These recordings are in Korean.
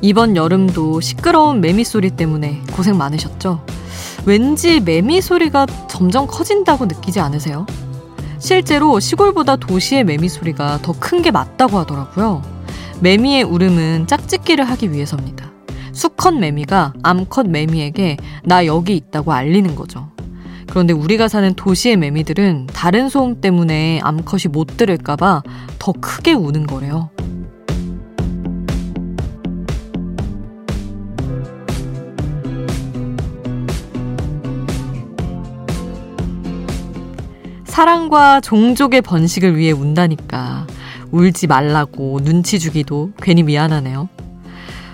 이번 여름도 시끄러운 매미 소리 때문에 고생 많으셨죠? 왠지 매미 소리가 점점 커진다고 느끼지 않으세요? 실제로 시골보다 도시의 매미 소리가 더 큰 게 맞다고 하더라고요. 매미의 울음은 짝짓기를 하기 위해서입니다. 수컷 매미가 암컷 매미에게 나 여기 있다고 알리는 거죠. 그런데 우리가 사는 도시의 매미들은 다른 소음 때문에 암컷이 못 들을까봐 더 크게 우는 거래요. 사랑과 종족의 번식을 위해 운다니까 울지 말라고 눈치 주기도 괜히 미안하네요.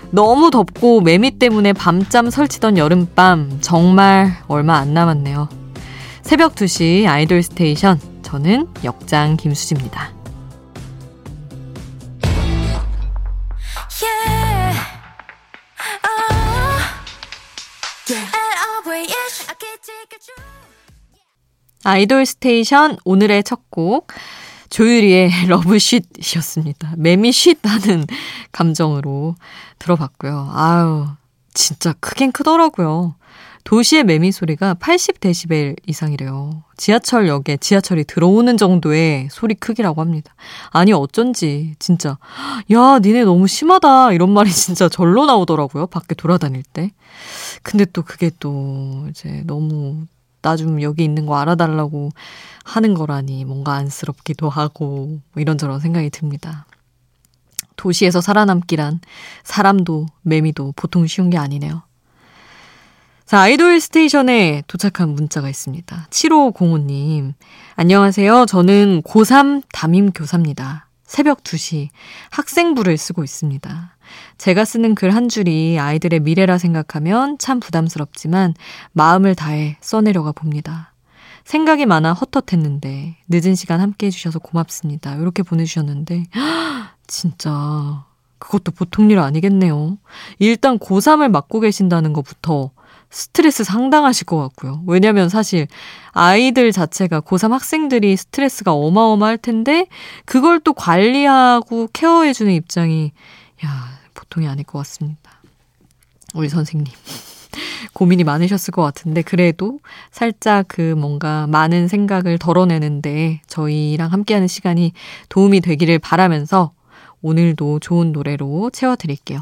너무 덥고 매미 때문에 밤잠 설치던 여름밤 정말 얼마 안 남았네요. 새벽 2시 IDOL STATION 저는 역장 김수지입니다. IDOL STATION 오늘의 첫 곡 조유리의 Love 쉿이었습니다. 맴이 쉿 하는 감정으로 들어봤고요. 아유, 진짜 크긴 크더라고요. 도시의 매미 소리가 80데시벨 이상이래요. 지하철역에 지하철이 들어오는 정도의 소리 크기라고 합니다. 아니, 어쩐지, 진짜. 야, 니네 너무 심하다. 이런 말이 진짜 절로 나오더라고요. 밖에 돌아다닐 때. 근데 또 그게 또 이제 너무 나 좀 여기 있는 거 알아달라고 하는 거라니 뭔가 안쓰럽기도 하고 뭐 이런저런 생각이 듭니다. 도시에서 살아남기란 사람도 매미도 보통 쉬운 게 아니네요. 자, 아이돌 스테이션에 도착한 문자가 있습니다. 7505님. 안녕하세요. 저는 고3 담임 교사입니다. 새벽 2시 학생부를 쓰고 있습니다. 제가 쓰는 글 한 줄이 아이들의 미래라 생각하면 참 부담스럽지만 마음을 다해 써내려가 봅니다. 생각이 많아 헛헛했는데 늦은 시간 함께 해주셔서 고맙습니다. 이렇게 보내주셨는데 진짜 그것도 보통 일 아니겠네요. 일단 고3을 맡고 계신다는 것부터 스트레스 상당하실 것 같고요. 왜냐면 사실 아이들 자체가 고3 학생들이 스트레스가 어마어마할 텐데 그걸 또 관리하고 케어해주는 입장이 야 보통이 아닐 것 같습니다. 우리 선생님. 고민이 많으셨을 것 같은데, 그래도 살짝 그 뭔가 많은 생각을 덜어내는데 저희랑 함께하는 시간이 도움이 되기를 바라면서 오늘도 좋은 노래로 채워드릴게요.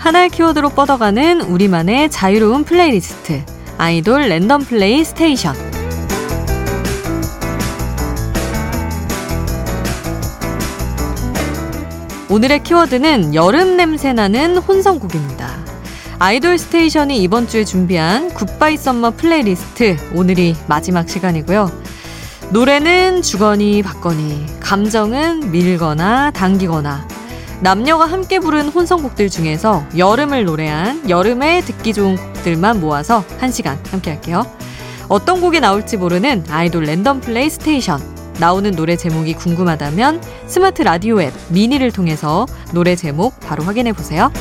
하나의 키워드로 뻗어가는 우리만의 자유로운 플레이리스트 아이돌 랜덤 플레이 스테이션 오늘의 키워드는 여름 냄새 나는 혼성곡입니다. 아이돌 스테이션이 이번 주에 준비한 goodbye summer playlist 오늘이 마지막 시간이고요. 노래는 주거니 받거니 감정은 밀거나 당기거나 남녀가 함께 부른 혼성곡들 중에서 여름을 노래한 여름에 듣기 좋은 곡들만 모아서 1시간 함께 할게요. 어떤 곡이 나올지 모르는 아이돌 랜덤 플레이 스테이션. 나오는 노래 제목이 궁금하다면 스마트 라디오 앱 미니를 통해서 노래 제목 바로 확인해 보세요.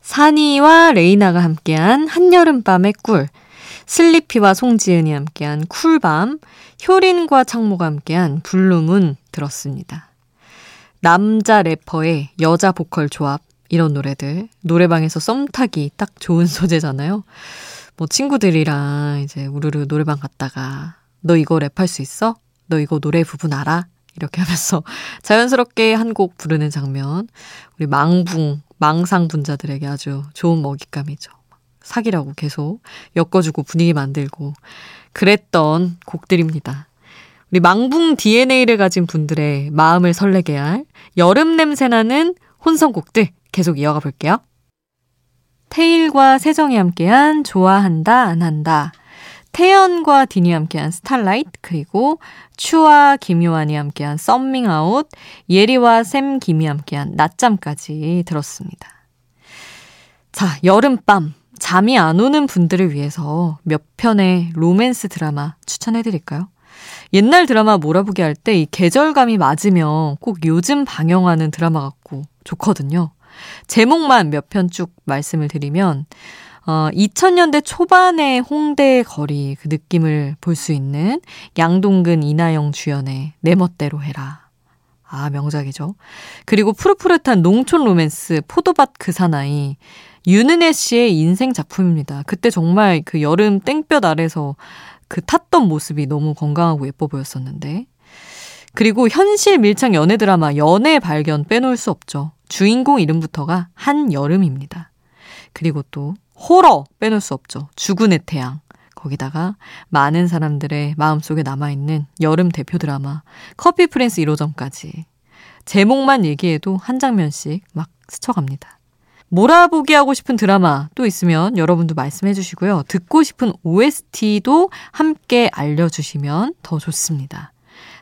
산이와 레이나가 함께한 한여름밤의 꿀. 슬리피와 송지은이 함께한 쿨밤, 효린과 창모가 함께한 Blue Moon 들었습니다. 남자 래퍼의 여자 보컬 조합, 이런 노래들. 노래방에서 썸 타기 딱 좋은 소재잖아요. 뭐 친구들이랑 이제 우르르 노래방 갔다가 너 이거 랩할 수 있어? 너 이거 노래 부분 알아? 이렇게 하면서 자연스럽게 한 곡 부르는 장면. 우리 망붕, 망상 분자들에게 아주 좋은 먹잇감이죠. 사기라고 계속 엮어주고 분위기 만들고 그랬던 곡들입니다. 우리 망붕 DNA를 가진 분들의 마음을 설레게 할 여름 냄새 나는 혼성곡들 계속 이어가 볼게요. 태일과 세정이 함께한 좋아한다 안 한다. 태연과 딘이 함께한 Starlight 그리고 츄와 김요한이 함께한 썸밍아웃 예리와 샘 김이 함께한 낮잠까지 들었습니다. 자 여름밤 잠이 안 오는 분들을 위해서 몇 편의 로맨스 드라마 추천해 드릴까요? 옛날 드라마 몰아보기 할 때 이 계절감이 맞으면 꼭 요즘 방영하는 드라마 같고 좋거든요. 제목만 몇 편 쭉 말씀을 드리면 어, 2000년대 초반의 홍대 거리 그 느낌을 볼 수 있는 양동근 이나영 주연의 내 멋대로 해라. 아, 명작이죠. 그리고 푸릇푸릇한 농촌 로맨스 포도밭 그 사나이 윤은혜 씨의 인생 작품입니다. 그때 정말 그 여름 땡볕 아래서 그 탔던 모습이 너무 건강하고 예뻐 보였었는데. 그리고 현실 밀착 연애 드라마 연애 발견 빼놓을 수 없죠. 주인공 이름부터가 한여름입니다. 그리고 또 호러 빼놓을 수 없죠. 죽은의 태양. 거기다가 많은 사람들의 마음속에 남아있는 여름 대표 드라마 커피 프린스 1호점까지 제목만 얘기해도 한 장면씩 막 스쳐갑니다. 몰아보기 하고 싶은 드라마 또 있으면 여러분도 말씀해 주시고요. 듣고 싶은 OST도 함께 알려주시면 더 좋습니다.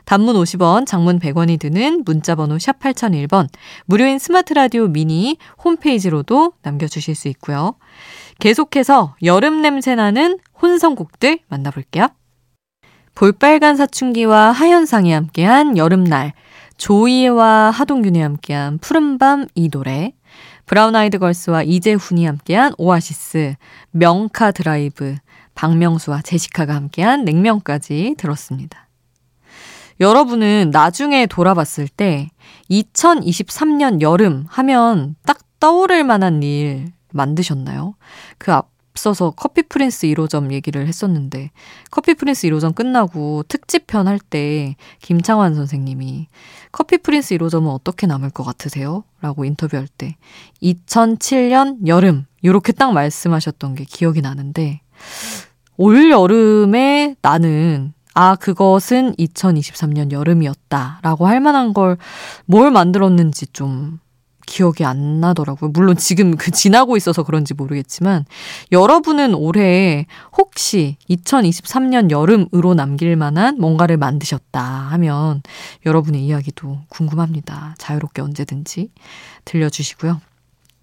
단문 50원, 장문 100원이 드는 문자번호 샵 8001번, 무료인 스마트 라디오 미니 홈페이지로도 남겨주실 수 있고요. 계속해서 여름 냄새 나는 혼성곡들 만나볼게요. 볼빨간 사춘기와 하현상이 함께한 여름날, 조이와 하동균이 함께한 푸른밤 이 노래, 브라운 아이드 걸스와 이재훈이 함께한 Oasis, 명카드라이브, 박명수와 제시카가 함께한 냉면까지 들었습니다. 여러분은 나중에 돌아봤을 때 2023년 여름 하면 딱 떠오를 만한 일 만드셨나요? 그 앞서서 커피 프린스 1호점 얘기를 했었는데 커피 프린스 1호점 끝나고 특집편 할 때 김창완 선생님이 커피 프린스 1호점은 어떻게 남을 것 같으세요? 라고 인터뷰할 때 2007년 여름 이렇게 딱 말씀하셨던 게 기억이 나는데 올 여름에 나는 아, 그것은 2023년 여름이었다. 라고 할 만한 걸 뭘 만들었는지 좀 기억이 안 나더라고요. 물론 지금 그 지나고 있어서 그런지 모르겠지만 여러분은 올해 혹시 2023년 여름으로 남길 만한 뭔가를 만드셨다 하면 여러분의 이야기도 궁금합니다. 자유롭게 언제든지 들려주시고요.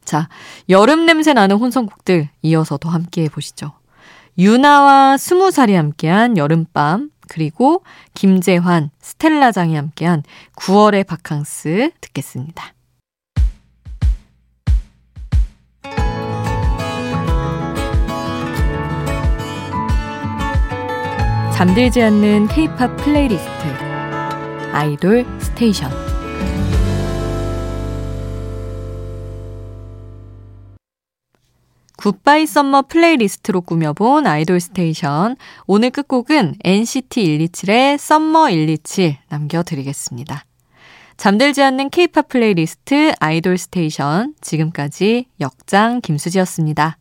자, 여름 냄새 나는 혼성곡들 이어서 더 함께 해보시죠. 유나와 스무 살이 함께한 여름밤 그리고 김재환, 스텔라장이 함께한 9월의 바캉스 듣겠습니다. 잠들지 않는 K-pop playlist 아이돌 스테이션 goodbye summer playlist로 꾸며본 아이돌 스테이션. 오늘 끝곡은 NCT 127의 Summer 127 남겨드리겠습니다. 잠들지 않는 케이팝 플레이리스트 아이돌 스테이션. 지금까지 역장 김수지였습니다.